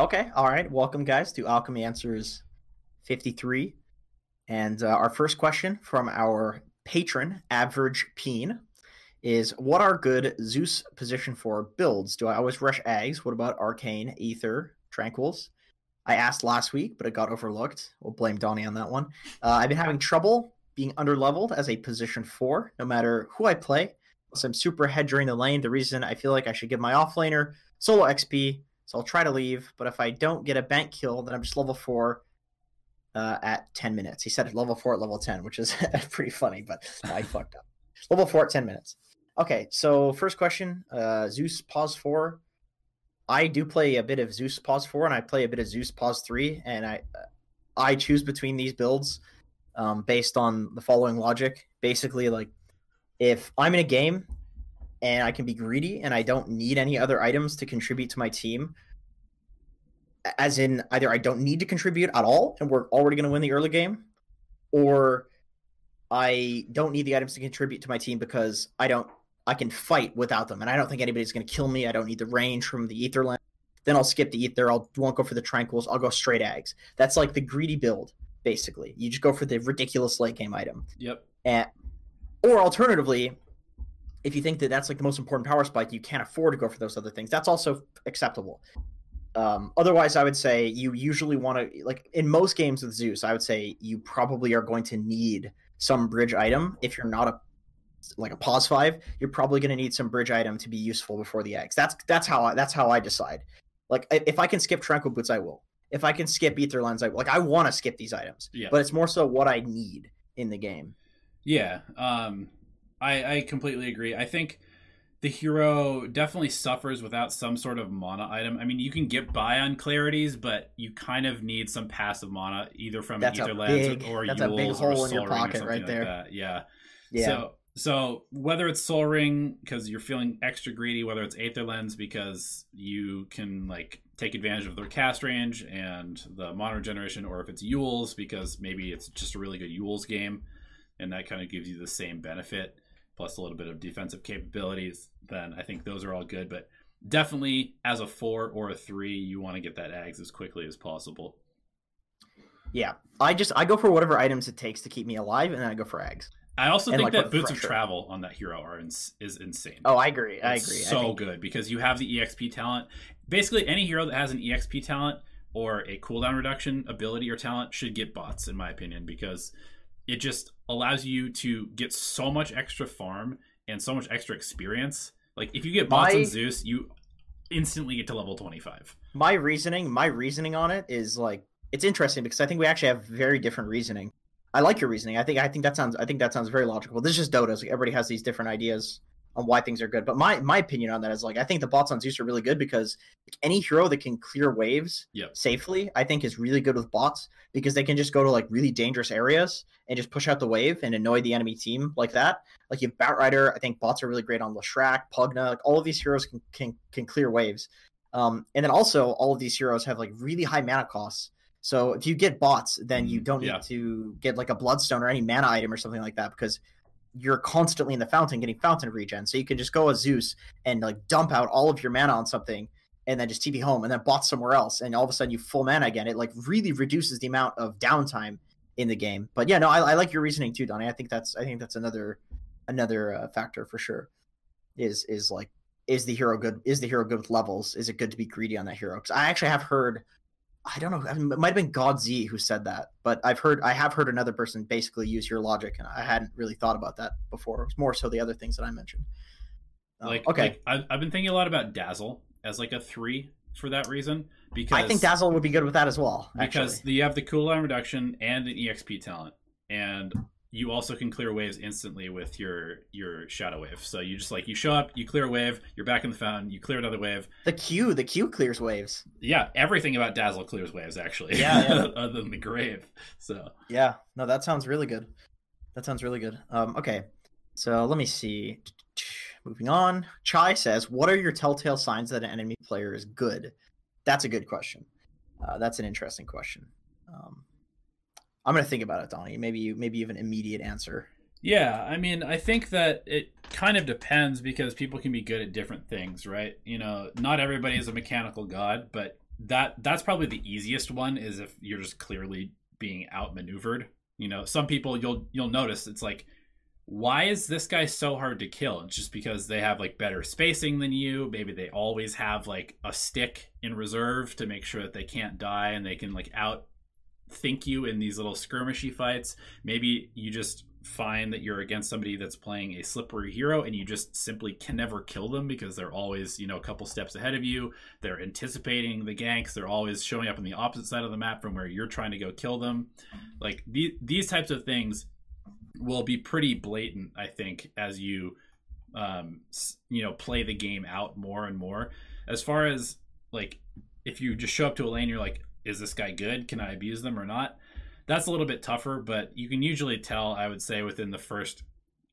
Okay, all right. Welcome, guys, to Alchemy Answers 53. And uh, our first question from our patron, Average Peen, is What are good Zeus position four builds? Do I always rush Ags? What about Arcane, Aether, Tranquils? I asked last week, but it got overlooked. We'll blame Donnie on that one. Uh, I've been having trouble being underleveled as a position four, no matter who I play. So I'm super ahead during the lane. The reason I feel like I should give my offlaner solo XP so I'll try to leave, but if I don't get a bank kill, then I'm just level four uh, at 10 minutes. He said level four at level 10, which is pretty funny, but I fucked up. Level four at 10 minutes. Okay, so first question uh, Zeus pos four. I do play a bit of Zeus pos four, and I play a bit of Zeus pos three, and I I choose between these builds um, based on the following logic. Basically, like if I'm in a game and I can be greedy and I don't need any other items to contribute to my team. As in, either I don't need to contribute at all and we're already going to win the early game, or I don't need the items to contribute to my team because I don't, I can fight without them. And I don't think anybody's going to kill me. I don't need the range from the Aether Lens. Then I'll skip the Aether. I'll won't go for the Tranquils. I'll go straight Ags. That's like the greedy build, basically. You just go for the ridiculous late game item. Yep. And, or alternatively, if you think that that's like the most important power spike, you can't afford to go for those other things. That's also acceptable. Um, otherwise, I would say you usually want to like in most games with Zeus. I would say you probably are going to need some bridge item. If you're not a like a pos five, you're probably going to need some bridge item to be useful before the Ags. That's that's how I, that's how I decide. Like if I can skip tranquil boots, I will. If I can skip aether lens, I will. like I want to skip these items. Yeah. But it's more so what I need in the game. Yeah. Um I, I completely agree. I think the hero definitely suffers without some sort of mana item. I mean, you can get by on clarities, but you kind of need some passive mana, either from that's either big, or that's Eul's a big hole in your pocket right there. That. Yeah. Yeah. So so whether it's Soul Ring because you're feeling extra greedy, whether it's Aether Lens because you can like take advantage of their cast range and the mana generation, or if it's Eul's because maybe it's just a really good Eul's game, and that kind of gives you the same benefit plus a little bit of defensive capabilities, then I think those are all good. But definitely as a four or a three, you want to get that Ags as quickly as possible. Yeah, I just I go for whatever items it takes to keep me alive, and then I go for Ags. I also and think like that boots pressure. of travel on that hero are ins- is insane. Oh, I agree. I agree. So I think... good because you have the exp talent. Basically, any hero that has an exp talent or a cooldown reduction ability or talent should get bots, in my opinion, because it just allows you to get so much extra farm and so much extra experience. Like if you get bots my, on Zeus, you instantly get to level 25. My reasoning, my reasoning on it is like it's interesting because I think we actually have very different reasoning. I like your reasoning. I think I think that sounds I think that sounds very logical. This is just Dota. So everybody has these different ideas on why things are good. But my my opinion on that is like I think the bots on Zeus are really good because any hero that can clear waves yep. safely, I think is really good with bots because they can just go to like really dangerous areas and just push out the wave and annoy the enemy team like that. Like you have Batrider, I think bots are really great on Leshrac, Pugna, like all of these heroes can can, can clear waves. Um, and then also all of these heroes have like really high mana costs. So if you get bots, then you mm-hmm. don't need yeah. to get like a bloodstone or any mana item or something like that because you're constantly in the fountain getting fountain regen. So you can just go as Zeus and like dump out all of your mana on something and then just TP home and then bot somewhere else and all of a sudden you full mana again. It like really reduces the amount of downtime in the game. But yeah, no, I, I like your reasoning too, Donnie. I think that's I think that's another another uh, factor for sure. Is is like is the hero good? Is the hero good with levels? Is it good to be greedy on that hero? Because I actually have heard I don't know. I mean, it might have been God Z who said that, but I've heard I have heard another person basically use your logic, and I hadn't really thought about that before. It was more so the other things that I mentioned. Um, like okay, like, I've, I've been thinking a lot about Dazzle as like a three for that reason because I think Dazzle would be good with that as well. Because you have the cooldown reduction and an EXP talent, and you also can clear waves instantly with your your shadow wave. So you just like you show up, you clear a wave, you're back in the fountain, you clear another wave. The Q, the Q clears waves. Yeah, everything about Dazzle clears waves actually. Yeah, yeah. other than the grave. So yeah, no, that sounds really good. That sounds really good. Um, okay, so let me see. Moving on, Chai says, "What are your telltale signs that an enemy player is good?" That's a good question. Uh, that's an interesting question. Um, I'm gonna think about it, Donnie. Maybe you maybe you have an immediate answer. Yeah, I mean, I think that it kind of depends because people can be good at different things, right? You know, not everybody is a mechanical god, but that that's probably the easiest one is if you're just clearly being outmaneuvered. You know, some people you'll you'll notice it's like why is this guy so hard to kill? It's just because they have like better spacing than you. Maybe they always have like a stick in reserve to make sure that they can't die and they can like out think you in these little skirmishy fights. Maybe you just find that you're against somebody that's playing a slippery hero and you just simply can never kill them because they're always, you know, a couple steps ahead of you. They're anticipating the ganks. They're always showing up on the opposite side of the map from where you're trying to go kill them. Like these these types of things will be pretty blatant, I think, as you um you know play the game out more and more. As far as like if you just show up to a lane, you're like, is this guy good? Can I abuse them or not? That's a little bit tougher, but you can usually tell, I would say, within the first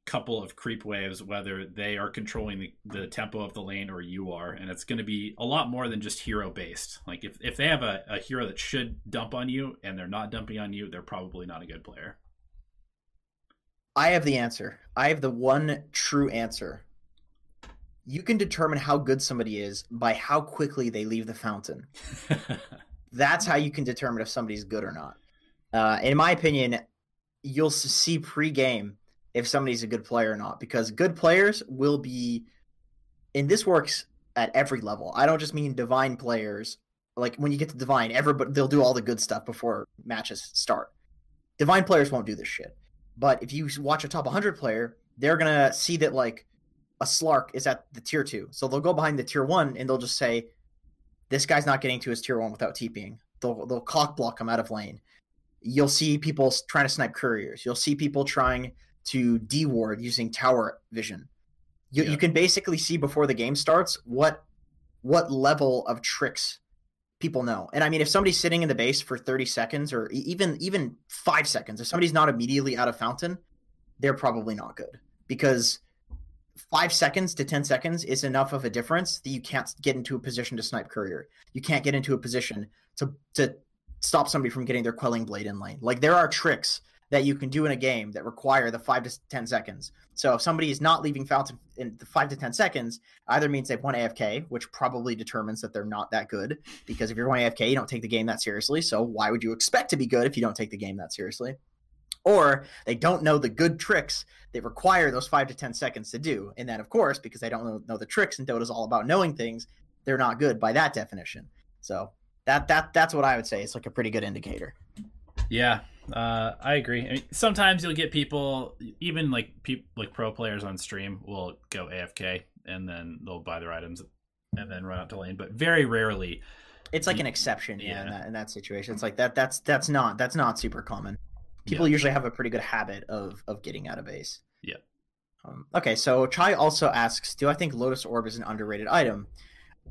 couple of creep waves whether they are controlling the, the tempo of the lane or you are and it's going to be a lot more than just hero based like if, if they have a, a hero that should dump on you and they're not dumping on you they're probably not a good player I have the answer. I have the one true answer. You can determine how good somebody is by how quickly they leave the fountain. That's how you can determine if somebody's good or not. Uh, in my opinion, you'll see pre-game if somebody's a good player or not because good players will be and this works at every level. I don't just mean divine players. Like when you get to divine, everybody they'll do all the good stuff before matches start. Divine players won't do this shit. But if you watch a top 100 player, they're to see that like a Slark is at the tier 2. So they'll go behind the tier 1 and they'll just say this guy's not getting to his tier 1 without TPing. They'll they'll cock block him out of lane. You'll see people trying to snipe couriers. You'll see people trying to D ward using tower vision. You, yeah. you can basically see before the game starts what what level of tricks people know. And I mean, if somebody's sitting in the base for 30 seconds or even even five seconds, if somebody's not immediately out of fountain, they're probably not good because five seconds to 10 seconds is enough of a difference that you can't get into a position to snipe courier. You can't get into a position to to stop somebody from getting their quelling blade in lane. Like there are tricks that you can do in a game that require the five to 10 seconds. So if somebody is not leaving fountain in the five to 10 seconds, either means they've won AFK, which probably determines that they're not that good. Because if you're going AFK, you don't take the game that seriously. So why would you expect to be good if you don't take the game that seriously? Or they don't know the good tricks that require those five to 10 seconds to do. And then, of course, because they don't know, know the tricks and Dota's all about knowing things, they're not good by that definition. So that that that's what I would say. It's like a pretty good indicator. Yeah, uh, I agree. I mean, sometimes you'll get people, even like people like pro players on stream, will go AFK and then they'll buy their items and then run out to lane. But very rarely, it's like an exception. Yeah, yeah in, that, in that situation, it's like that. That's that's not that's not super common. People yeah. usually have a pretty good habit of of getting out of base. Yeah. Um, okay, so Chai also asks, "Do I think Lotus Orb is an underrated item?"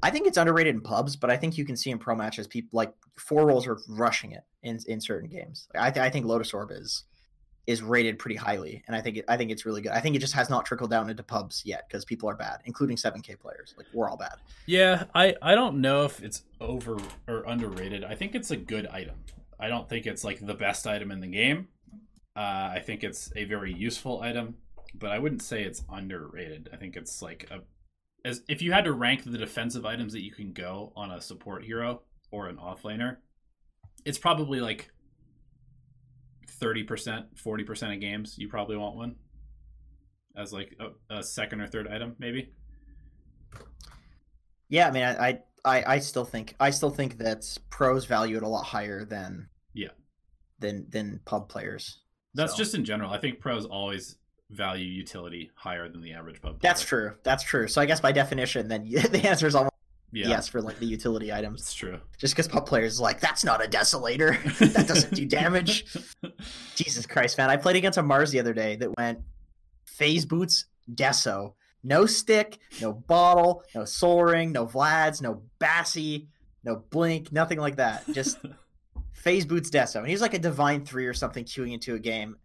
I think it's underrated in pubs, but I think you can see in pro matches people like four roles are rushing it in in certain games. I, th- I think Lotus Orb is is rated pretty highly, and I think it, I think it's really good. I think it just has not trickled down into pubs yet because people are bad, including 7K players. Like we're all bad. Yeah, I I don't know if it's over or underrated. I think it's a good item. I don't think it's like the best item in the game. Uh, I think it's a very useful item, but I wouldn't say it's underrated. I think it's like a as if you had to rank the defensive items that you can go on a support hero or an offlaner, it's probably like 30%, 40% of games you probably want one as like a, a second or third item maybe. Yeah, I mean I, I I still think I still think that pros value it a lot higher than than than pub players. That's so. just in general. I think pros always value utility higher than the average pub. Player. That's true. That's true. So I guess by definition, then the answer is almost yeah. yes for like the utility items. It's true. Just because pub players like that's not a desolator. that doesn't do damage. Jesus Christ, man! I played against a Mars the other day that went phase boots deso. No stick, no bottle, no soul ring, no Vlads, no Bassy, no blink, nothing like that. Just phase boots deso. And he's like a divine three or something queuing into a game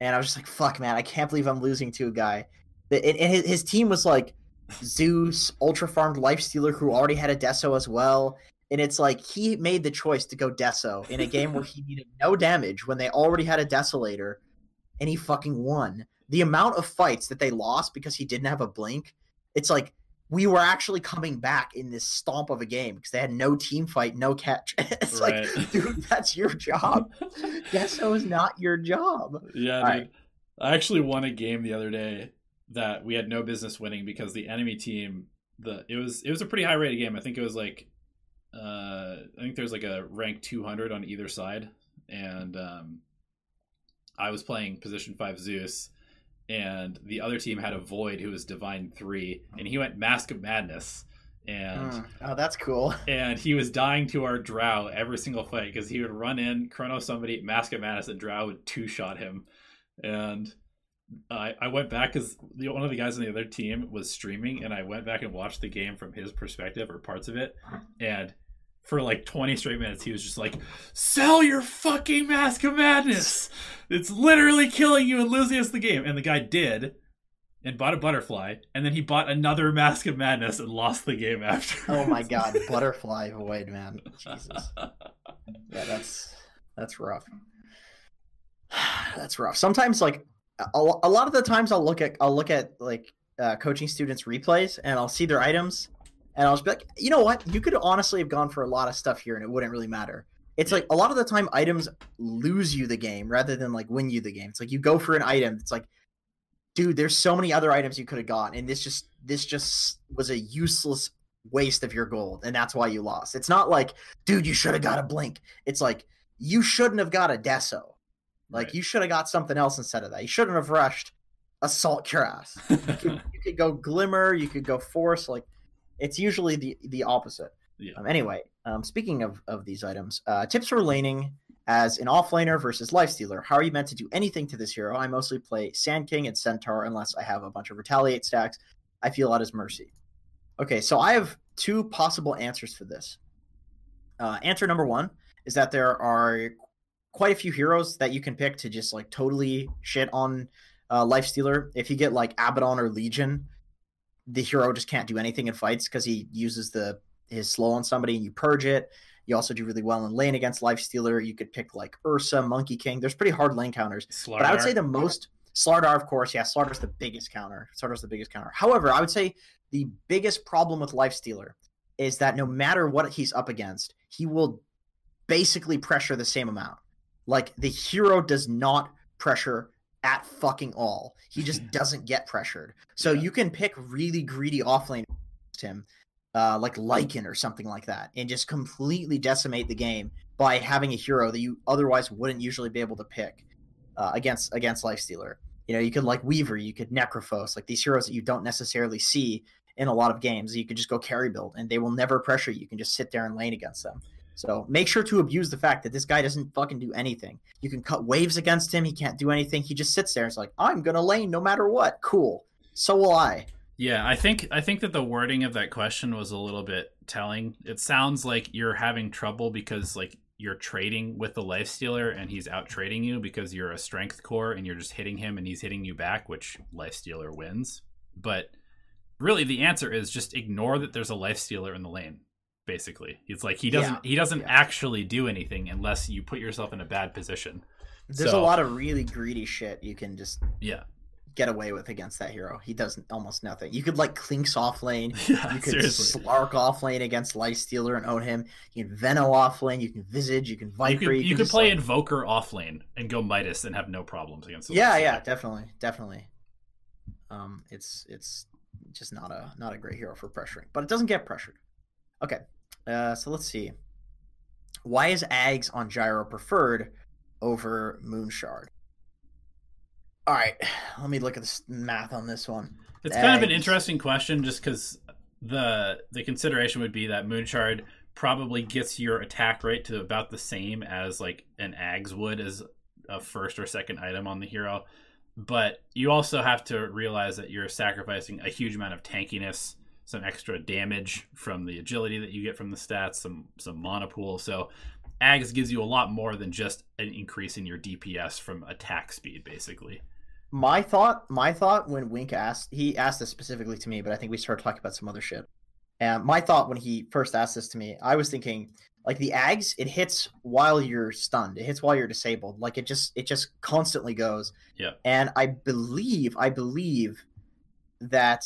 and I was just like, "Fuck, man! I can't believe I'm losing to a guy." And his, his team was like Zeus, Ultra Farmed Lifestealer, who already had a Deso as well. And it's like he made the choice to go Deso in a game where he needed no damage when they already had a Desolator, and he fucking won. The amount of fights that they lost because he didn't have a blink, it's like we were actually coming back in this stomp of a game because they had no team fight, no catch. it's Right. like, dude, that's your job. Deso is not your job. Yeah, right. I actually won a game the other day that we had no business winning because the enemy team the it was it was a pretty high rated game. I think it was like uh I think there's like a rank 200 on either side and um I was playing position 5 Zeus and the other team had a void who was divine 3 and he went mask of madness and Mm. Oh, that's cool. and he was dying to our drow every single fight because he would run in, chrono somebody, mask of madness, and drow would two shot him. And I I went back because one of the guys on the other team was streaming, and I went back and watched the game from his perspective or parts of it, and. For like 20 straight minutes, he was just like, Sell your fucking Mask of Madness! It's literally killing you and losing us the game. And the guy did, and bought a butterfly, and then he bought another Mask of Madness and lost the game after. Oh my god, butterfly void, man. Jesus. Yeah, that's that's rough. That's rough. Sometimes, like a, a lot of the times, I'll look at I'll look at like uh, coaching students' replays, and I'll see their items, and I'll just be like, you know what? You could honestly have gone for a lot of stuff here, and it wouldn't really matter. It's like a lot of the time, items lose you the game rather than like win you the game. It's like you go for an item. It's like, dude, there's so many other items you could have got, and this just this just was a useless waste of your gold, and that's why you lost. It's not like, dude, you should have got a blink. It's like you shouldn't have got a deso. Like Right. you should have got something else instead of that. You shouldn't have rushed assault cuirass. You could, you could go glimmer. You could go force. Like it's usually the the opposite. Yeah. Um, anyway, um, speaking of of these items, uh, tips for laning as an offlaner versus lifestealer. How are you meant to do anything to this hero? I mostly play Sand King and Centaur unless I have a bunch of retaliate stacks. I feel at his mercy. Okay, so I have two possible answers for this. Uh, answer number one is that there are quite a few heroes that you can pick to just like totally shit on uh, Lifestealer. If you get like Abaddon or Legion, the hero just can't do anything in fights because he uses the his slow on somebody and you purge it. You also do really well in lane against Lifestealer. You could pick like Ursa, Monkey King. There's pretty hard lane counters. But I would say the most Slardar, of course, yeah, Slardar's the biggest counter. Slardar's the biggest counter. However, I would say the biggest problem with Lifestealer is that no matter what he's up against, he will basically pressure the same amount. Like the hero does not pressure at fucking all. He just doesn't get pressured. So you can pick really greedy offlane against him, uh, like Lycan or something like that, and just completely decimate the game by having a hero that you otherwise wouldn't usually be able to pick uh, against against Lifestealer. You know, you could like Weaver, you could Necrophos, like these heroes that you don't necessarily see in a lot of games. You could just go carry build, and they will never pressure you. You can just sit there and lane against them. So make sure to abuse the fact that this guy doesn't fucking do anything. You can cut waves against him. He can't do anything. He just sits there. It's like I'm gonna lane no matter what. Cool. So will I. Yeah, I think I think that the wording of that question was a little bit telling. It sounds like you're having trouble because like you're trading with the life stealer and he's out trading you because you're a strength core and you're just hitting him and he's hitting you back, which life stealer wins. But really the answer is just ignore that there's a life stealer in the lane. Basically. It's like he doesn't Yeah, he doesn't yeah. actually do anything unless you put yourself in a bad position. There's So- a lot of really greedy shit you can just Yeah. get away with against that hero. He does almost nothing. You could like Clinkz off lane. Yeah, You could seriously. Slark off lane against Lifestealer and own him. You can Veno off lane. You can Visage. You can You Viper. could, you could play like- Invoker off lane and go Midas and have no problems against the Yeah, yeah, definitely, definitely. Um, it's it's just not a not a great hero for pressuring, but it doesn't get pressured. Okay, uh, so let's see. Why is Ags on Gyro preferred over Moonshard? All right, let me look at the math on this one. It's kind of an interesting question just because the the consideration would be that Moonshard probably gets your attack rate to about the same as like an Ags would as a first or second item on the hero. But you also have to realize that you're sacrificing a huge amount of tankiness, some extra damage from the agility that you get from the stats, some some mana pool. So Ags gives you a lot more than just an increase in your DPS from attack speed, basically. My thought, my thought when Wink asked, he asked this specifically to me, but I think we started talking about some other shit. And my thought when he first asked this to me, I was thinking like the Ags, it hits while you're stunned, it hits while you're disabled, like it just it just constantly goes. Yeah. And I believe, I believe that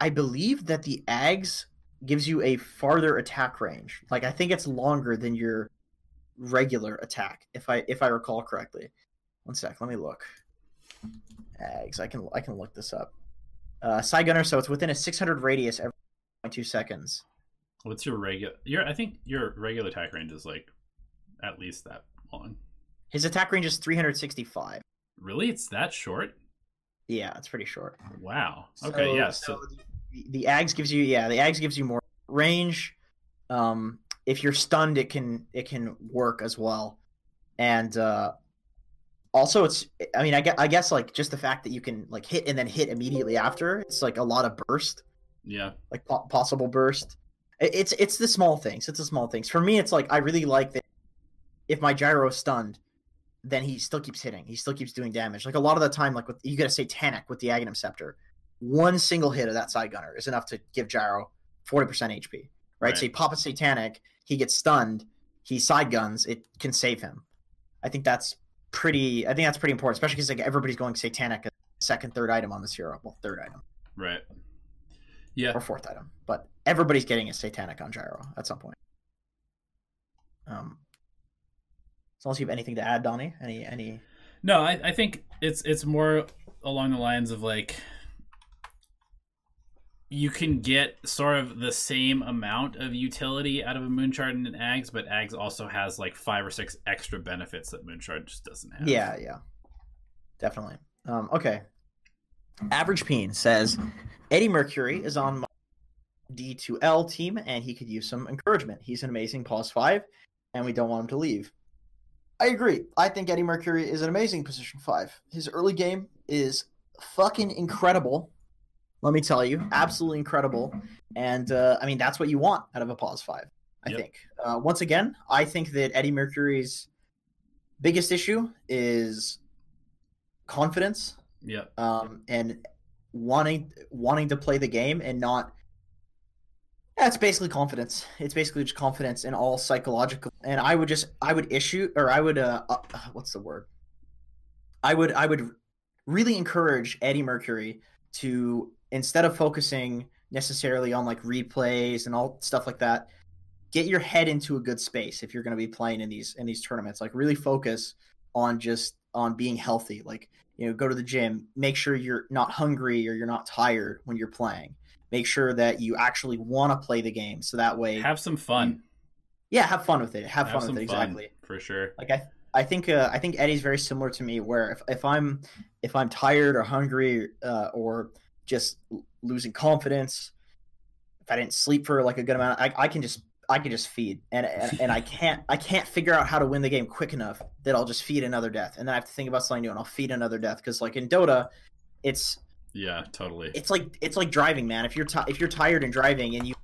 I, believe that the Ags gives you a farther attack range. Like I think it's longer than your regular attack, if I if I recall correctly. One sec, let me look. Ags, I can I can look this up. Uh, side gunner, so it's within a 600 radius every 2 seconds. What's your regular? Your I think your regular attack range is like at least that long. His attack range is 365. Really, it's that short? Yeah, it's pretty short. Wow. Okay. So- yeah. So So, the, the Ags gives you yeah the Ags gives you more range. Um, if you're stunned, it can it can work as well, and uh, also it's I mean I guess, I guess like just the fact that you can like hit and then hit immediately after it's like a lot of burst yeah. like po- possible burst. It- It's it's the small things. It's the small things. For me, it's like I really like that. If my gyro is stunned, then he still keeps hitting. He still keeps doing damage. Like a lot of the time, like with you get a satanic with the Aghanim Scepter, one single hit of that side gunner is enough to give gyro forty percent HP. Right? Right. So you pop a satanic, he gets stunned, he side guns, it can save him. I think that's pretty. I think that's pretty important, especially because like everybody's going satanic, second, third item on this hero. Well, third item Right. Yeah. or fourth item, but everybody's getting a satanic on gyro at some point. Um, unless you have anything to add, Donnie, any any No, I, I think it's it's more along the lines of like you can get sort of the same amount of utility out of a moon Moonshard and an Ags, but Ags also has like five or six extra benefits that moon Moonshard just doesn't have. yeah, yeah, definitely. Um, okay. Average Peen says Eddie Mercury is on my D2L team, and he could use some encouragement. He's an amazing pos five, and we don't want him to leave. I agree. I think Eddie Mercury is an amazing position five. His early game is fucking incredible. Let me tell you, absolutely incredible. And uh, I mean, that's what you want out of a pos five. I Yep. think. Uh, once again, I think that Eddie Mercury's biggest issue is confidence Yep. um, and wanting wanting to play the game and not. That's basically confidence. It's basically just confidence and all psychological. And I would just I would issue or I would uh, uh what's the word? I would I would really encourage Eddie Mercury to instead of focusing necessarily on like replays and all stuff like that, get your head into a good space if you're going to be playing in these in these tournaments. Like really focus on just on being healthy. Like you know, go to the gym, make sure you're not hungry or you're not tired when you're playing. Make sure that you actually want to play the game so that way Have some fun. Yeah, have fun with it. Have, Have fun with it fun, exactly. for sure. Like I I think uh, I think Eddie's very similar to me where if, if I'm if I'm tired or hungry uh, or just losing confidence, if I didn't sleep for like a good amount, I, I can just I can just feed and, and and I can't I can't figure out how to win the game quick enough that I'll just feed another death and then I have to think about something new and I'll feed another death because like in Dota, it's Yeah, totally. it's like it's like driving, man. If you're ti if you're tired and driving and you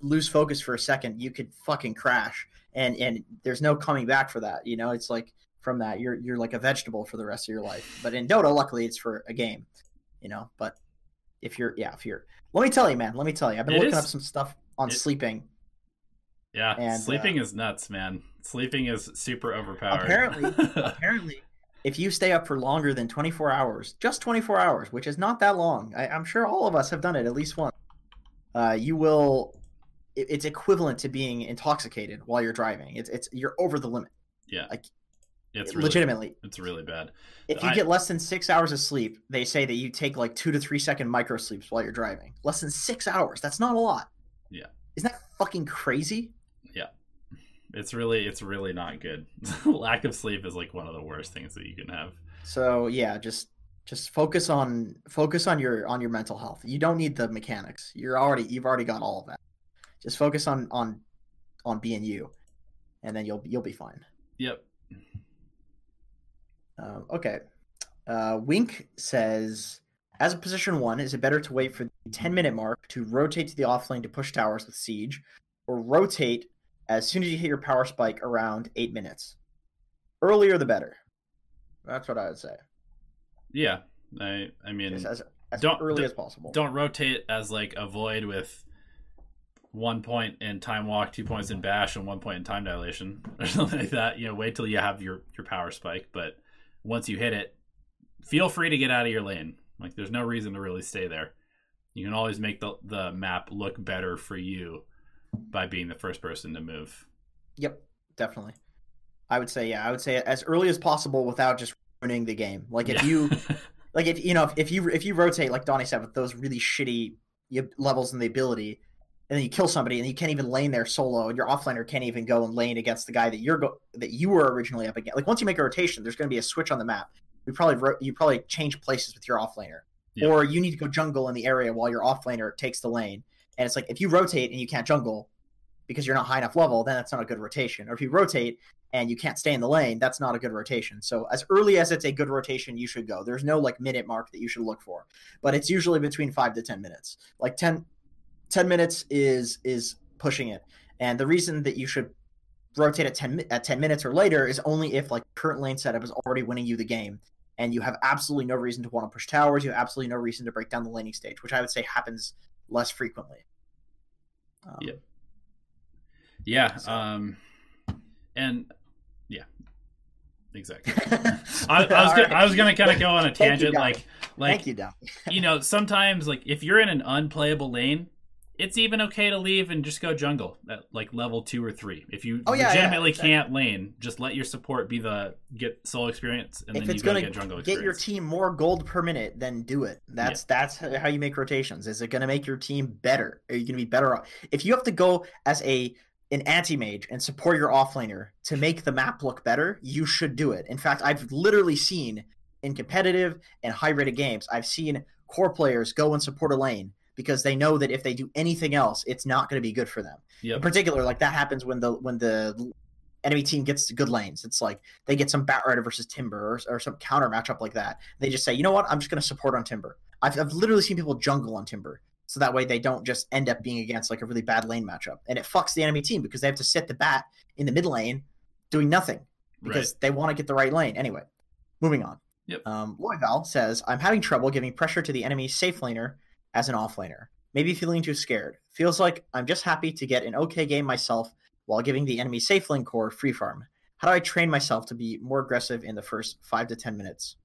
lose focus for a second, you could fucking crash, and and there's no coming back for that. You know, it's like from that you're you're like a vegetable for the rest of your life. But in Dota, luckily, it's for a game. You know, but if you're yeah, if you're let me tell you, man, let me tell you, I've been It looking is- up some stuff on it- sleeping. yeah, and, sleeping uh, is nuts, man. Sleeping is super overpowered. Apparently, apparently. If you stay up for longer than 24 hours, just 24 hours, which is not that long, I, I'm sure all of us have done it at least once. Uh, you will. It- It's equivalent to being intoxicated while you're driving. It's it's you're over the limit. yeah, like, it's really, legitimately. it's really bad. If you I- get less than six hours of sleep, they say that you take like two to three second micro sleeps while you're driving. Less than six hours. That's not a lot. Yeah. Isn't that fucking crazy? Yeah. It's really, it's really not good. Lack of sleep is like one of the worst things that you can have. So yeah, just just focus on focus on your on your mental health. You don't need the mechanics. You're already you've already got all of that. Just focus on on on being you, and then you'll you'll be fine. Yep. Um, okay. Uh, Wink says, as a position one, is it better to wait for the 10 minute mark to rotate to the offlane to push towers with siege, or rotate as soon as you hit your power spike around eight minutes? Earlier the better. That's what I would say. Yeah. I, I mean, Just as as Don't- early as possible. don't rotate as like a void with one point in time walk, two points in bash, and one point in time dilation or something like that. You know, wait till you have your your power spike, but once you hit it, feel free to get out of your lane. Like there's no reason to really stay there. You can always make the the map look better for you by being the first person to move. Yep, definitely. I would say yeah. I would say as early as possible without just ruining the game. Like if Yeah. you like if you know if, if you if you rotate like Donnie said with those really shitty levels in the ability, and then you kill somebody and you can't even lane there solo, and your offlaner can't even go and lane against the guy that you're go- that you were originally up against. Like once you make a rotation, there's going to be a switch on the map. You probably ro- you probably change places with your offlaner, Yeah. or you need to go jungle in the area while your offlaner takes the lane. And it's like if you rotate and you can't jungle because you're not high enough level, then that's not a good rotation. Or if you rotate and you can't stay in the lane, that's not a good rotation. So as early as it's a good rotation, you should go. There's no like minute mark that you should look for, but it's usually between five to ten minutes. Like 10, 10 minutes is is pushing it, and the reason that you should rotate at ten at ten minutes or later is only if like current lane setup is already winning you the game, and you have absolutely no reason to want to push towers. You have absolutely no reason to break down the laning stage, which I would say happens less frequently. Um, Yeah. Yeah. So- Um, and yeah, exactly. I, I, was gonna, I was gonna kind of go on a Thank you, tangent, like like Thank you, Dom. you know, sometimes like if you're in an unplayable lane, it's even okay to leave and just go jungle at like level two or three. If you Oh, yeah, yeah, legitimately exactly. can't lane, just let your support be the get solo experience, and if then it's you gonna get jungle get your team more gold per minute, then do it. That's that's how you make rotations. Is it gonna make your team better? Are you gonna be better off? If you have to go as a an anti mage and support your offlaner to make the map look better, you should do it. In fact, I've literally seen in competitive and high rated games, I've seen core players go and support a lane because they know that if they do anything else, it's not going to be good for them. In Yep. particular, like that happens when the when the enemy team gets good lanes. It's like they get some Batrider versus Timber or, or some counter matchup like that. They just say, you know what, I'm just going to support on Timber. I've, I've literally seen people jungle on Timber, so that way they don't just end up being against like a really bad lane matchup, and it fucks the enemy team because they have to sit the bat in the mid lane doing nothing because they want to get the right lane. Anyway, moving on. Yep. Um, Loyval says, I'm having trouble giving pressure to the enemy safe laner as an off laner. Maybe feeling too scared. Feels like I'm just happy to get an okay game myself while giving the enemy safe lane core free farm. How do I train myself to be more aggressive in the first five to 10 minutes?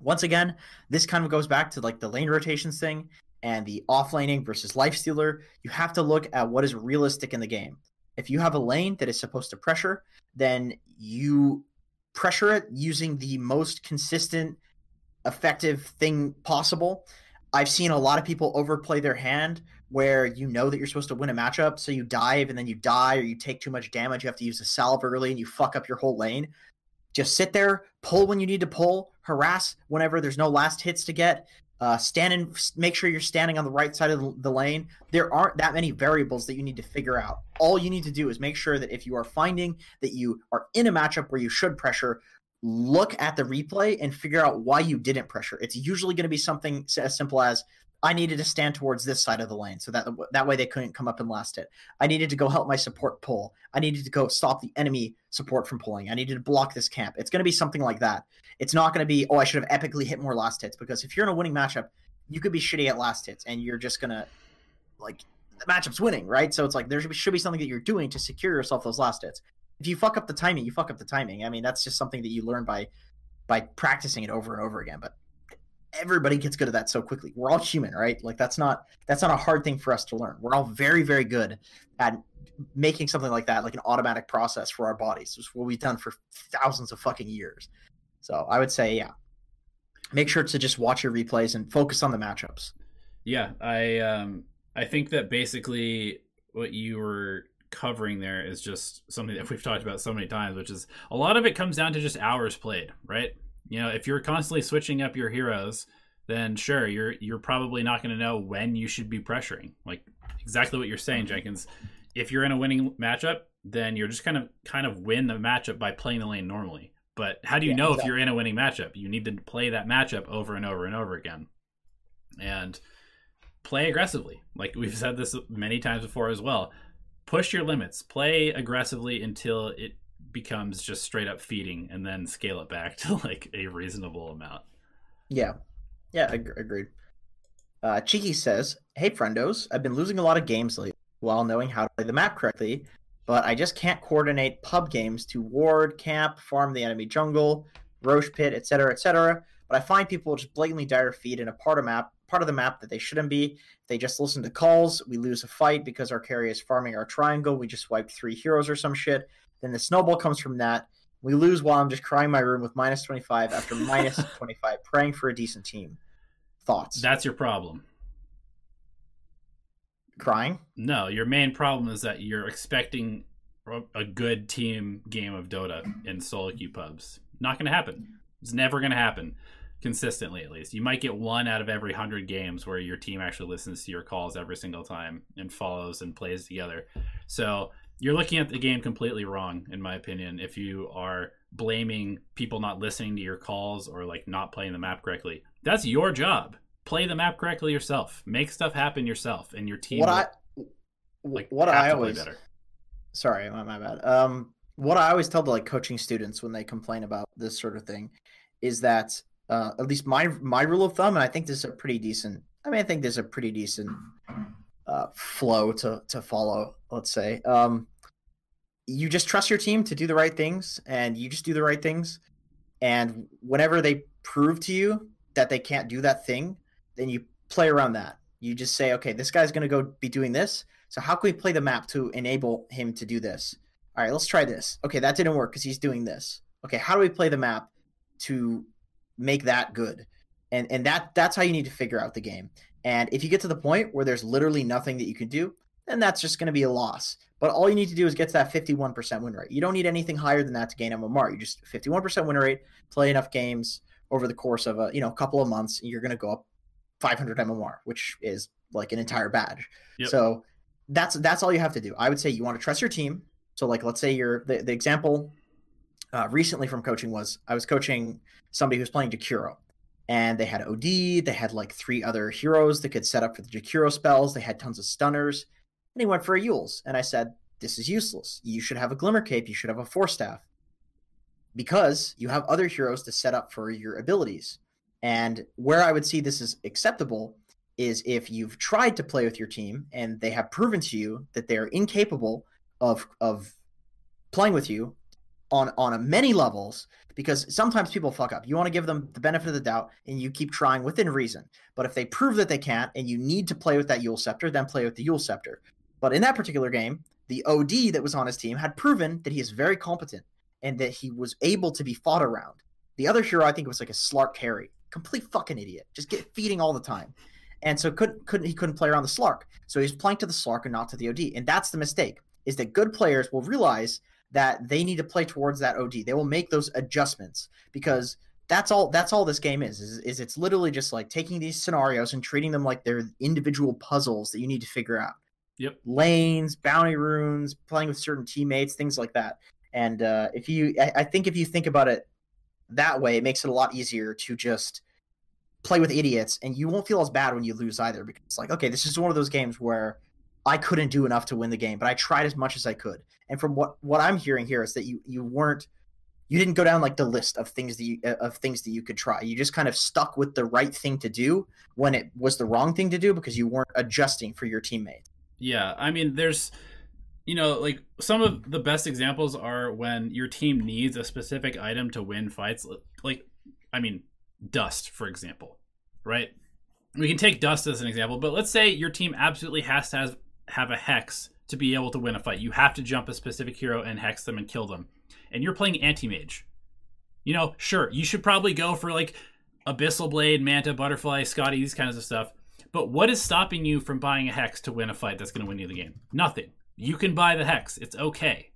Once again, this kind of goes back to like the lane rotations thing and the off laning versus life stealer. You have to look at what is realistic in the game. If you have a lane that is supposed to pressure, then you pressure it using the most consistent, effective thing possible. I've seen a lot of people overplay their hand where you know that you're supposed to win a matchup, so you dive and then you die or you take too much damage. You have to use a salve early and you fuck up your whole lane. Just sit there, pull when you need to pull, harass whenever there's no last hits to get. Uh, stand and make sure you're standing on the right side of the- lane. There aren't that many variables that you need to figure out. All you need to do is make sure that if you are finding that you are in a matchup where you should pressure, look at the replay and figure out why you didn't pressure. It's usually going to be something as simple as I needed to stand towards this side of the lane so that that way they couldn't come up and last it. I needed to go help my support pull. I needed to go stop the enemy support from pulling. I needed to block this camp. It's going to be something like that. It's not going to be oh I should have epically hit more last hits because if you're in a winning matchup, you could be shitty at last hits and you're just going to like the matchup's winning, right? So it's like there should be, should be something that you're doing to secure yourself those last hits. If you fuck up the timing, you fuck up the timing. I mean, that's just something that you learn by by practicing it over and over again. But everybody gets good at that so quickly. We're all human, right? Like that's not that's not a hard thing for us to learn. We're all very very good at making something like that like an automatic process for our bodies. It's what we've done for thousands of fucking years. So I would say, yeah, make sure to just watch your replays and focus on the matchups. Yeah, I um I think that basically what you were covering there is just something that we've talked about so many times, which is a lot of it comes down to just hours played, right? You know, if you're constantly switching up your heroes, then sure, you're you're probably not going to know when you should be pressuring. Like exactly what you're saying, Jenkins. If you're in a winning matchup, then you're just kind of kind of win the matchup by playing the lane normally. But how do you Yeah, know if you're in a winning matchup? You need to play that matchup over and over and over again. And play aggressively. Like we've said this many times before as well. Push your limits. Play aggressively until it becomes just straight up feeding and then scale it back to like a reasonable amount. Yeah, yeah, ag- agreed. Uh, Cheeky says, "Hey friendos, I've been losing a lot of games lately while knowing how to play the map correctly, but I just can't coordinate pub games to ward, camp, farm the enemy jungle, Rosh pit, etc., etc. But I find people just blatantly dire feed in a part of map part of the map that they shouldn't be. If they just listen to calls, we lose a fight because our carry is farming our triangle. We just wiped three heroes or some shit. Then the snowball comes from that. We lose while I'm just crying my room with minus 25 after minus 25, praying for a decent team. Thoughts? That's your problem. Crying? No, your main problem is that you're expecting a good team game of Dota in solo queue pubs. Not going to happen. It's never going to happen consistently, at least. You might get one out of every hundred games where your team actually listens to your calls every single time and follows and plays together. So you're looking at the game completely wrong, in my opinion, if you are blaming people not listening to your calls or like not playing the map correctly. That's your job. Play the map correctly yourself. Make stuff happen yourself, and your team. What will, I like what I always better sorry, my, my bad. Um, what I always tell the like coaching students when they complain about this sort of thing is that uh, at least my my rule of thumb, and I think this is a pretty decent. I mean, I think there's a pretty decent uh, flow to to follow. Let's say um, you just trust your team to do the right things, and you just do the right things. And whenever they prove to you that they can't do that thing, then you play around that. You just say, okay, this guy's going to go be doing this. So how can we play the map to enable him to do this? All right, let's try this. Okay, that didn't work because he's doing this. Okay, how do we play the map to make that good? And and that that's how you need to figure out the game. And if you get to the point where there's literally nothing that you can do, then that's just going to be a loss. But all you need to do is get to that 51% win rate. You don't need anything higher than that to gain MMR. You just 51% win rate, play enough games over the course of a you know couple of months, and you're going to go up 500 MMR, which is like an entire badge. Yep. So that's that's all you have to do. I would say you want to trust your team. So like let's say you're the, the example uh, recently from coaching was I was coaching somebody who's playing Jakiro and they had OD, they had like three other heroes that could set up for the Jakiro spells, they had tons of stunners, and he went for a Eul's. And I said, This is useless. You should have a Glimmer Cape, you should have a Force Staff. Because you have other heroes to set up for your abilities. And where I would see this is acceptable is if you've tried to play with your team and they have proven to you that they're incapable of of playing with you on on many levels because sometimes people fuck up. You want to give them the benefit of the doubt and you keep trying within reason. But if they prove that they can't and you need to play with that Eul's Scepter, then play with the Eul's Scepter. But in that particular game, the OD that was on his team had proven that he is very competent and that he was able to be fought around. The other hero I think was like a Slark carry. Complete fucking idiot. Just get feeding all the time and so couldn't couldn't he couldn't play around the Slark. So he's playing to the Slark and not to the OD, and that's the mistake. Is that good players will realize that they need to play towards that OD. They will make those adjustments because that's all that's all this game is, is is it's literally just like taking these scenarios and treating them like they're individual puzzles that you need to figure out. Yep. Lanes, bounty runes, playing with certain teammates, things like that. And uh, if you, I, I think if you think about it that way, it makes it a lot easier to just play with idiots and you won't feel as bad when you lose either because it's like okay this is one of those games where i couldn't do enough to win the game but i tried as much as i could. And from what what i'm hearing here is that you you weren't you didn't go down like the list of things that you uh, of things that you could try. You just kind of stuck with the right thing to do when it was the wrong thing to do because you weren't adjusting for your teammate yeah i mean there's you know like some of the best examples are when your team needs a specific item to win fights like i mean Dust, for example, right? We can take Dust as an example, but let's say your team absolutely has to have, have a Hex to be able to win a fight. You have to jump a specific hero and Hex them and kill them. And you're playing Anti-Mage. You know, sure, you should probably go for like Abyssal Blade, Manta, Butterfly, Skadi, these kinds of stuff. But what is stopping you from buying a Hex to win a fight that's going to win you the game? Nothing. You can buy the Hex. It's okay.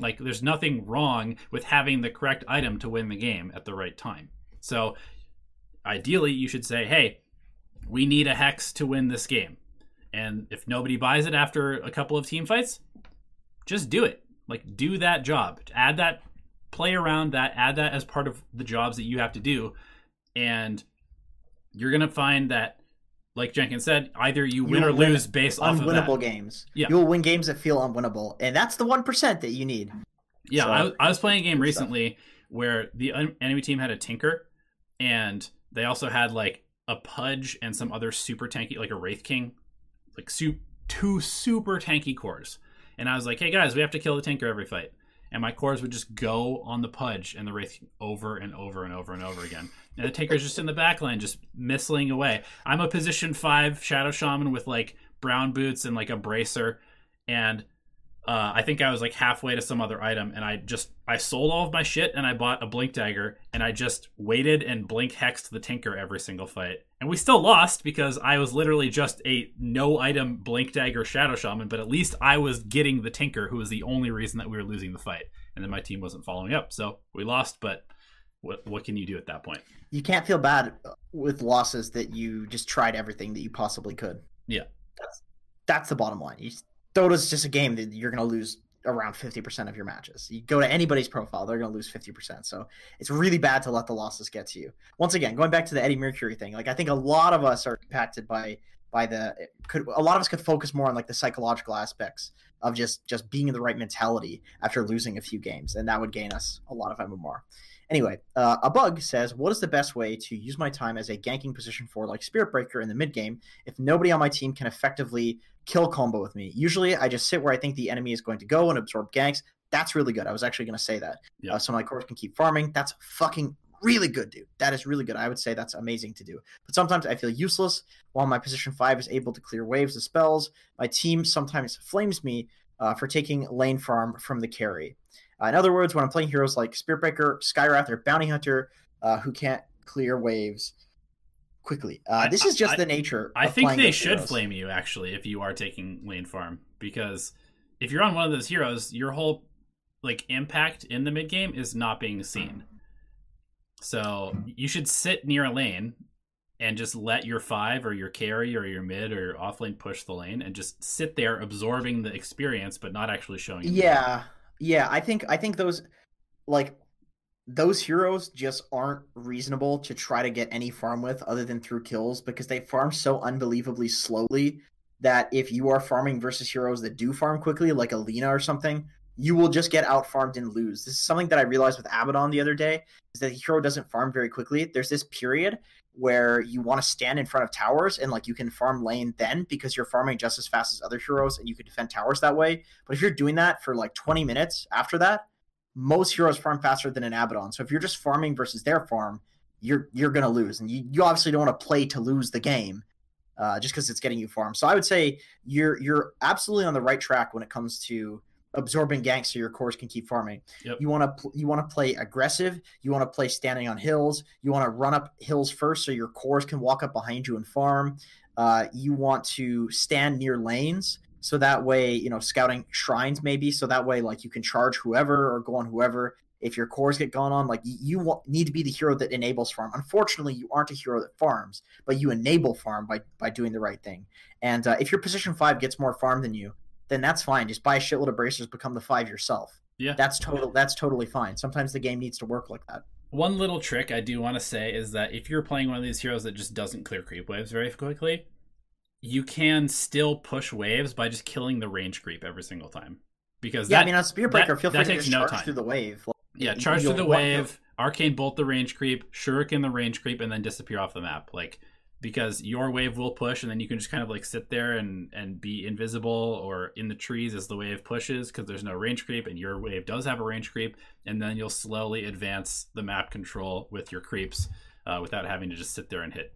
Like, there's nothing wrong with having the correct item to win the game at the right time. So ideally, you should say, hey, we need a hex to win this game. And if nobody buys it after a couple of team fights, just do it. Like, do that job. Add that, play around that, add that as part of the jobs that you have to do. And you're going to find that, like Jenkins said, either you win You'll or win lose based off of unwinnable games. Yeah. You'll win games that feel unwinnable. And that's the 1% that you need. Yeah. So, I, I was playing a game recently where the enemy team had a Tinker and they also had like a Pudge and some other super tanky, like a Wraith King, like su- two super tanky cores. And I was like, hey guys, we have to kill the tanker every fight. And my cores would just go on the Pudge and the Wraith over and over and over and over again. and the Tinker's just in the back line, just missling away. I'm a position five Shadow Shaman with like brown boots and like a bracer, and uh, I think I was like halfway to some other item, and I just I sold all of my shit and I bought a blink dagger, and I just waited and blink hexed the Tinker every single fight, and we still lost because I was literally just a no item blink dagger Shadow Shaman, but at least I was getting the Tinker, who was the only reason that we were losing the fight, and then my team wasn't following up, so we lost, but. What, what can you do at that point? You can't feel bad with losses that you just tried everything that you possibly could. Yeah. That's that's the bottom line. You Dota's just a game that you're going to lose around 50% of your matches. You go to anybody's profile, they're going to lose 50%. So it's really bad to let the losses get to you. Once again, going back to the Eddie Mercury thing, like I think a lot of us are impacted by by the could a lot of us could focus more on like the psychological aspects of just just being in the right mentality after losing a few games and that would gain us a lot of MMR. Anyway, uh, a bug says, "What is the best way to use my time as a ganking position for like Spirit Breaker in the mid game if nobody on my team can effectively kill combo with me. Usually, I just sit where I think the enemy is going to go and absorb ganks. That's really good. I was actually going to say that. Yeah. Uh, so my cores can keep farming. That's fucking really good, dude. That is really good. I would say that's amazing to do. But sometimes I feel useless while my position five is able to clear waves of spells. My team sometimes flames me uh, for taking lane farm from the carry. Uh, in other words, when I'm playing heroes like Spiritbreaker, Skywrath, or Bounty Hunter uh, who can't clear waves, quickly. Uh, this is just I, the nature. I think they should heroes. flame you actually if you are taking lane farm because if you're on one of those heroes, your whole like impact in the mid game is not being seen. So you should sit near a lane and just let your five or your carry or your mid or off lane push the lane and just sit there absorbing the experience but not actually showing. Yeah, yeah. I think I think those like those heroes just aren't reasonable to try to get any farm with other than through kills because they farm so unbelievably slowly that if you are farming versus heroes that do farm quickly, like Alina or something, you will just get out farmed and lose. This is something that I realized with Abaddon the other day is that the hero doesn't farm very quickly. There's this period where you want to stand in front of towers and like you can farm lane then because you're farming just as fast as other heroes and you can defend towers that way. But if you're doing that for like 20 minutes after that, most heroes farm faster than an Abaddon. So if you're just farming versus their farm, you're you're gonna lose, and you, you obviously don't want to play to lose the game, uh, just because it's getting you farm. So I would say you're you're absolutely on the right track when it comes to absorbing ganks so your cores can keep farming. Yep. You want to you want to play aggressive. You want to play standing on hills. You want to run up hills first so your cores can walk up behind you and farm. Uh, you want to stand near lanes so that way you know scouting shrines maybe so that way like you can charge whoever or go on whoever if your cores get gone on like you, want, need to be the hero that enables farm unfortunately you aren't a hero that farms but you enable farm by by doing the right thing and uh, if your position five gets more farm than you then that's fine just buy a shitload of bracers become the five yourself yeah that's total that's totally fine sometimes the game needs to work like that one little trick i do want to say is that if you're playing one of these heroes that just doesn't clear creep waves very quickly you can still push waves by just killing the range creep every single time. Because yeah, that, I mean on Spirit Breaker, feel free to just no charge time. through the wave. Like, yeah, charge through the wave, arcane bolt the range creep, shuriken the range creep, and then disappear off the map. Like because your wave will push, and then you can just kind of like sit there and and be invisible or in the trees as the wave pushes because there's no range creep, and your wave does have a range creep, and then you'll slowly advance the map control with your creeps uh, without having to just sit there and hit.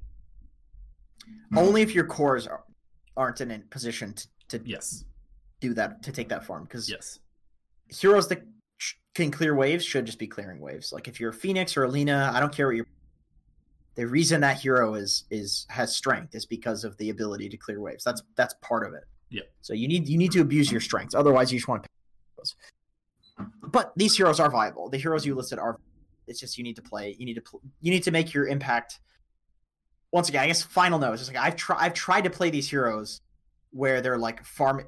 Only if your cores are, aren't in a position to, to yes. do that to take that form because yes. heroes that can clear waves should just be clearing waves. Like if you're phoenix or alina i don't care what you're the reason that hero is is has strength is because of the ability to clear waves. That's that's part of it. Yeah. So you need you need to abuse your strengths. Otherwise you just want to but these heroes are viable. The heroes you listed are it's just you need to play you need to pl- you need to make your impact once again, I guess final note is just like I've tried I've tried to play these heroes where they're like farm.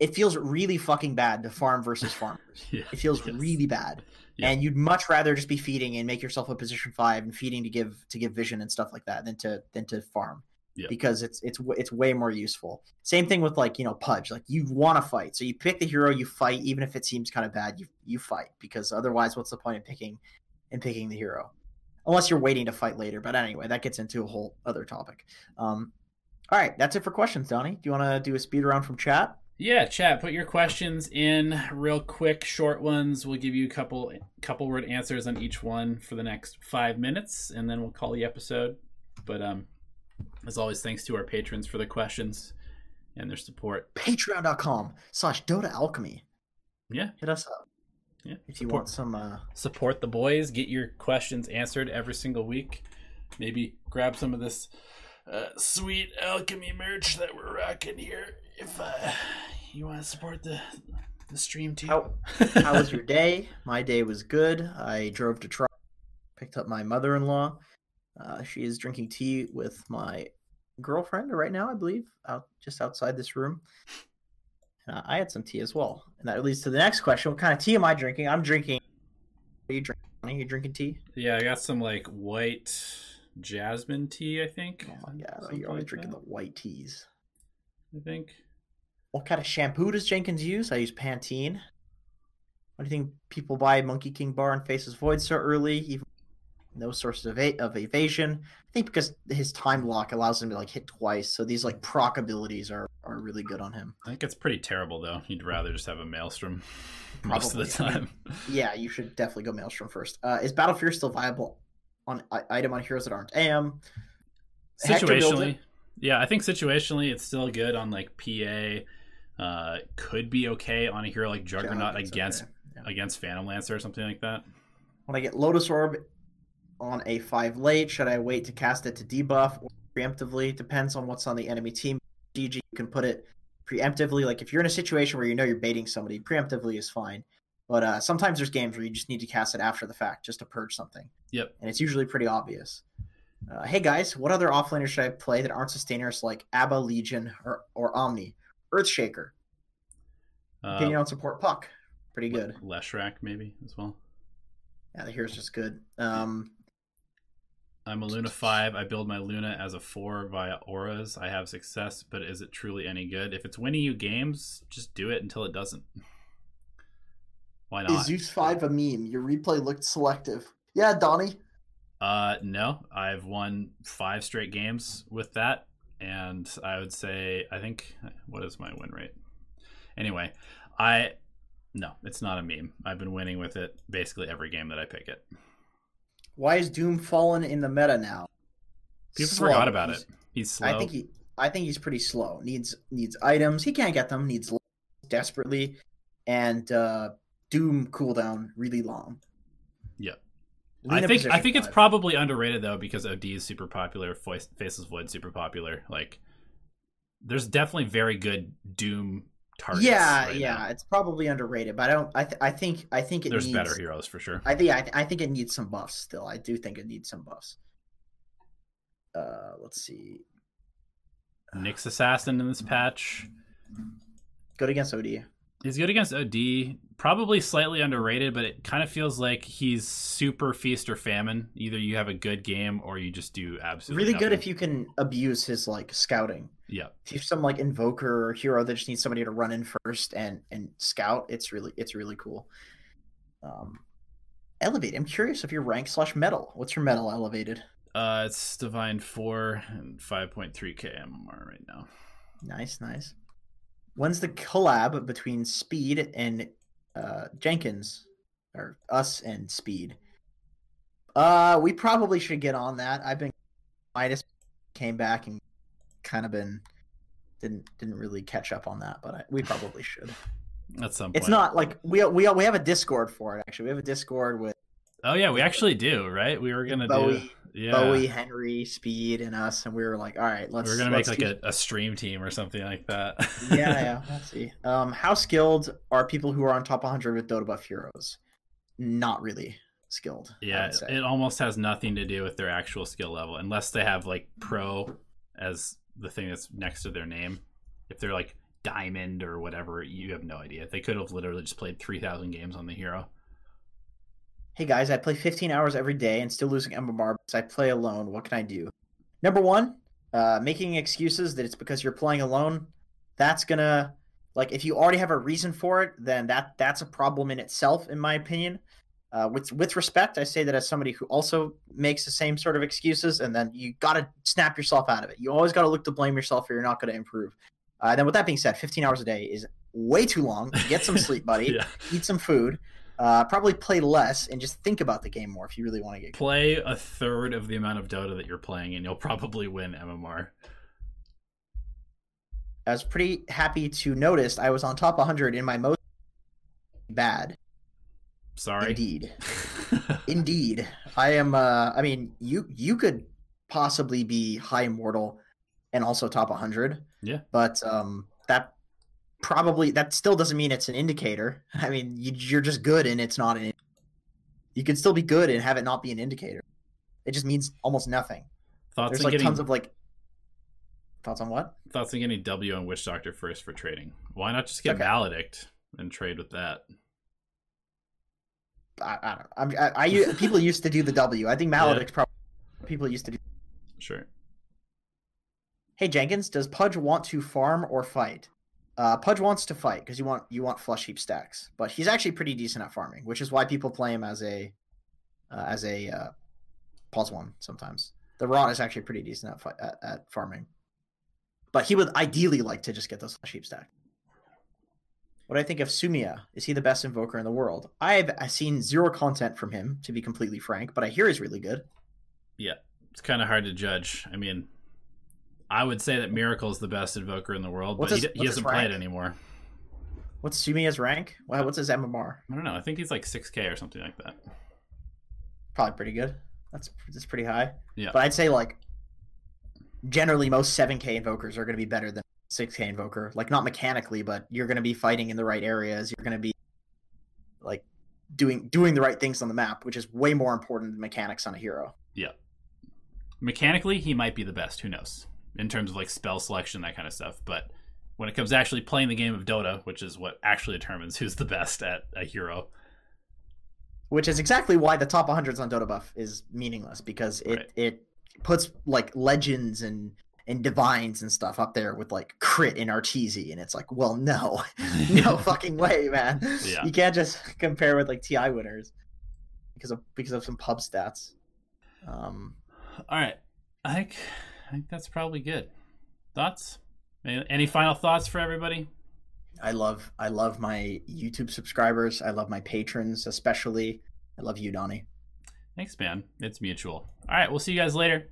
It, feels really fucking bad to farm versus farmers. yeah, it feels yes. really bad, yeah. and you'd much rather just be feeding and make yourself a position five and feeding to give to give vision and stuff like that than to than to farm. Yeah. Because it's it's it's way more useful. Same thing with like you know Pudge. Like you want to fight, so you pick the hero, you fight, even if it seems kind of bad. You you fight because otherwise, what's the point of picking and picking the hero? unless you're waiting to fight later. But anyway, that gets into a whole other topic. Um, all right, that's it for questions, Donnie. Do you want to do a speed round from chat? Yeah, chat. Put your questions in real quick, short ones. We'll give you a couple couple word answers on each one for the next five minutes, and then we'll call the episode. But um, as always, thanks to our patrons for the questions and their support. Patreon.com slash Dota Alchemy. Yeah, Hit us up yeah. if you want some. Uh, support the boys. Get your questions answered every single week. Maybe grab some of this uh, sweet alchemy merch that we're rocking here. If uh, you want to support the the stream too. How- how was your day? My day was good. I drove to Toronto, picked up my mother-in-law. Uh, she is drinking tea with my girlfriend right now, I believe, out just outside this room. And I had some tea as well, and that leads to the next question: What kind of tea am I drinking? I'm drinking. Are you drinking? Are you drinking tea? Yeah, I got some like white jasmine tea. I think. Oh my god, you're always like drinking that, the white teas. I think. What kind of shampoo does Jenkins use? I use Pantene. Why do you think people buy Monkey King Bar and Faceless Void so early? Even no sources of, a- of evasion. I think because his time lock allows him to like hit twice, so these like proc abilities are are really good on him. I think it's pretty terrible though. You'd rather just have a maelstrom most of the Probably. Time. Yeah, you should definitely go Maelstrom first. Uh, is Battle Fury still viable on i- item on heroes that aren't AM? Situationally, yeah, I think situationally it's still good on like PA. Uh, could be okay on a hero like Juggernaut against okay. Yeah. against Phantom Lancer or something like that. When I get Lotus Orb on a five late, should I wait to cast it to debuff or preemptively? Depends on what's on the enemy team. DG, you can put it preemptively. Like if you're in a situation where you know you're baiting somebody, preemptively is fine. But uh, sometimes there's games where you just need to cast it after the fact just to purge something. Yep. And it's usually pretty obvious. Uh, hey guys, what other offlaners should I play that aren't sustainers like Abba, Legion, or, or Omni? Earthshaker. Uh, Opinion on support puck. Pretty good. Leshrac maybe as well. Yeah, the hero's just good. Um, I'm a Luna 5. I build my Luna as a 4 via auras. I have success, but is it truly any good? If it's winning you games, just do it until it doesn't. Why not? Is Zeus 5 a meme? Your replay looked selective. Yeah, Donnie. Uh, no, I've won five straight games with that, and I would say I think what is my win rate? Anyway, I no, it's not a meme. I've been winning with it basically every game that I pick it. Why is Doom fallen in the meta now? People Slow. forgot about He's- it. He's slow. I think he I think he's pretty slow. Needs needs items. He can't get them. Needs desperately and uh Doom cooldown really long. Yep. I think I think it's probably underrated though because OD is super popular, Voice, Faceless Void super popular. Like, there's definitely very good Doom targets. yeah, right yeah, now. it's probably underrated, but I don't. I th- I think I think it There's needs, better heroes for sure. I think I, I think it needs some buffs still. I do think it needs some buffs. Uh, let's see. Nyx Assassin in this patch. Good against OD. He's good against OD. Probably slightly underrated, but it kind of feels like he's super feast or famine. Either you have a good game or you just do absolutely Really good nothing. if you can abuse his like scouting. Yeah, If you're some like invoker or hero that just needs somebody to run in first and and scout, it's really it's really cool. Um, elevate. I'm curious if your rank slash medal. What's your medal elevated? uh, it's Divine Four and 5.3k MMR right now. Nice, nice. When's the collab between Speed and uh, Jenkins, or us and Speed? Uh, we probably should get on that. I've been Midas came back and kind of been didn't didn't really catch up on that, but I, we probably should. At some point. It's not like we we we have a Discord for it. Actually, we have a Discord with Oh yeah, we actually do, right? We were gonna do. Bowie, Yeah. Bowie, Henry, Speed, and us, and we were like, all right, let's. we are gonna make let's like do- a, a stream team or something like that. yeah, yeah. Let's see. Um, how skilled are people who are on top 100 with Dotabuff heroes? Not really skilled. Yeah, it almost has nothing to do with their actual skill level, unless they have like pro as the thing that's next to their name. If they're like diamond or whatever, you have no idea. They could have literally just played three thousand games on the hero. Hey guys, I play 15 hours every day and still losing MMR because I play alone. What can I do? Number one, uh, making excuses that it's because you're playing alone. That's gonna like if you already have a reason for it, then that that's a problem in itself, in my opinion. Uh, with with respect, I say that as somebody who also makes the same sort of excuses, and then you got to snap yourself out of it. You always got to look to blame yourself, or you're not going to improve. Uh, then with that being said, 15 hours a day is way too long. Get some sleep, buddy. yeah. Eat some food. Uh, probably play less and just think about the game more if you really want to get. Play a third of the amount of Dota that you're playing, and you'll probably win MMR. I was pretty happy to notice I was on top 100 in my most bad. Sorry. Indeed. Indeed. I am uh I mean, you you could possibly be high immortal and also top 100. Yeah. But um that probably that still doesn't mean it's an indicator. I mean, you, you're just good and it's not an You can still be good and have it not be an indicator. It just means almost nothing. Thoughts There's on like getting tons of like thoughts on what? thoughts on getting W on Witch Doctor first for trading. Why not just get Okay. Maledict and trade with that? I, I don't know. I'm, I, I people used to do the W. I think Maledict's probably people used to do. Sure. Hey Jenkins, does Pudge want to farm or fight? Uh, Pudge wants to fight because you want you want flesh heap stacks, but he's actually pretty decent at farming, which is why people play him as a uh, as a uh, pos one sometimes. The rot is actually pretty decent at, fi- at at farming, but he would ideally like to just get those flesh heap stack. What do I think of Sumiya? Is he the best invoker in the world? I've seen zero content from him, to be completely frank, but I hear he's really good. Yeah, it's kind of hard to judge. I mean, I would say that Miracle is the best invoker in the world, What's but his- he, he doesn't play it anymore. What's Sumiya's rank? Wha- What's his MMR? I don't know. I think he's like 6k or something like that. Probably pretty good. That's that's pretty high. Yeah. But I'd say like generally most 7k invokers are going to be better than 6k invoker. Like not mechanically, but you're going to be fighting in the right areas. You're going to be like doing doing the right things on the map, which is way more important than mechanics on a hero. Yeah. Mechanically, he might be the best. Who knows? In terms of like spell selection, that kind of stuff. But when it comes to actually playing the game of Dota, which is what actually determines who's the best at a hero, Which is exactly why the top 100s on Dotabuff is meaningless because it Right. it puts like legends and and divines and stuff up there with like crit and arteezy and it's like well no no fucking way man Yeah. you can't just compare with like ti winners because of because of some pub stats um All right, I think think that's probably good. Thoughts? Any any final thoughts for everybody? i love i love my youtube subscribers i love my patrons especially i love you donnie Thanks, man. It's mutual. All right, we'll see you guys later.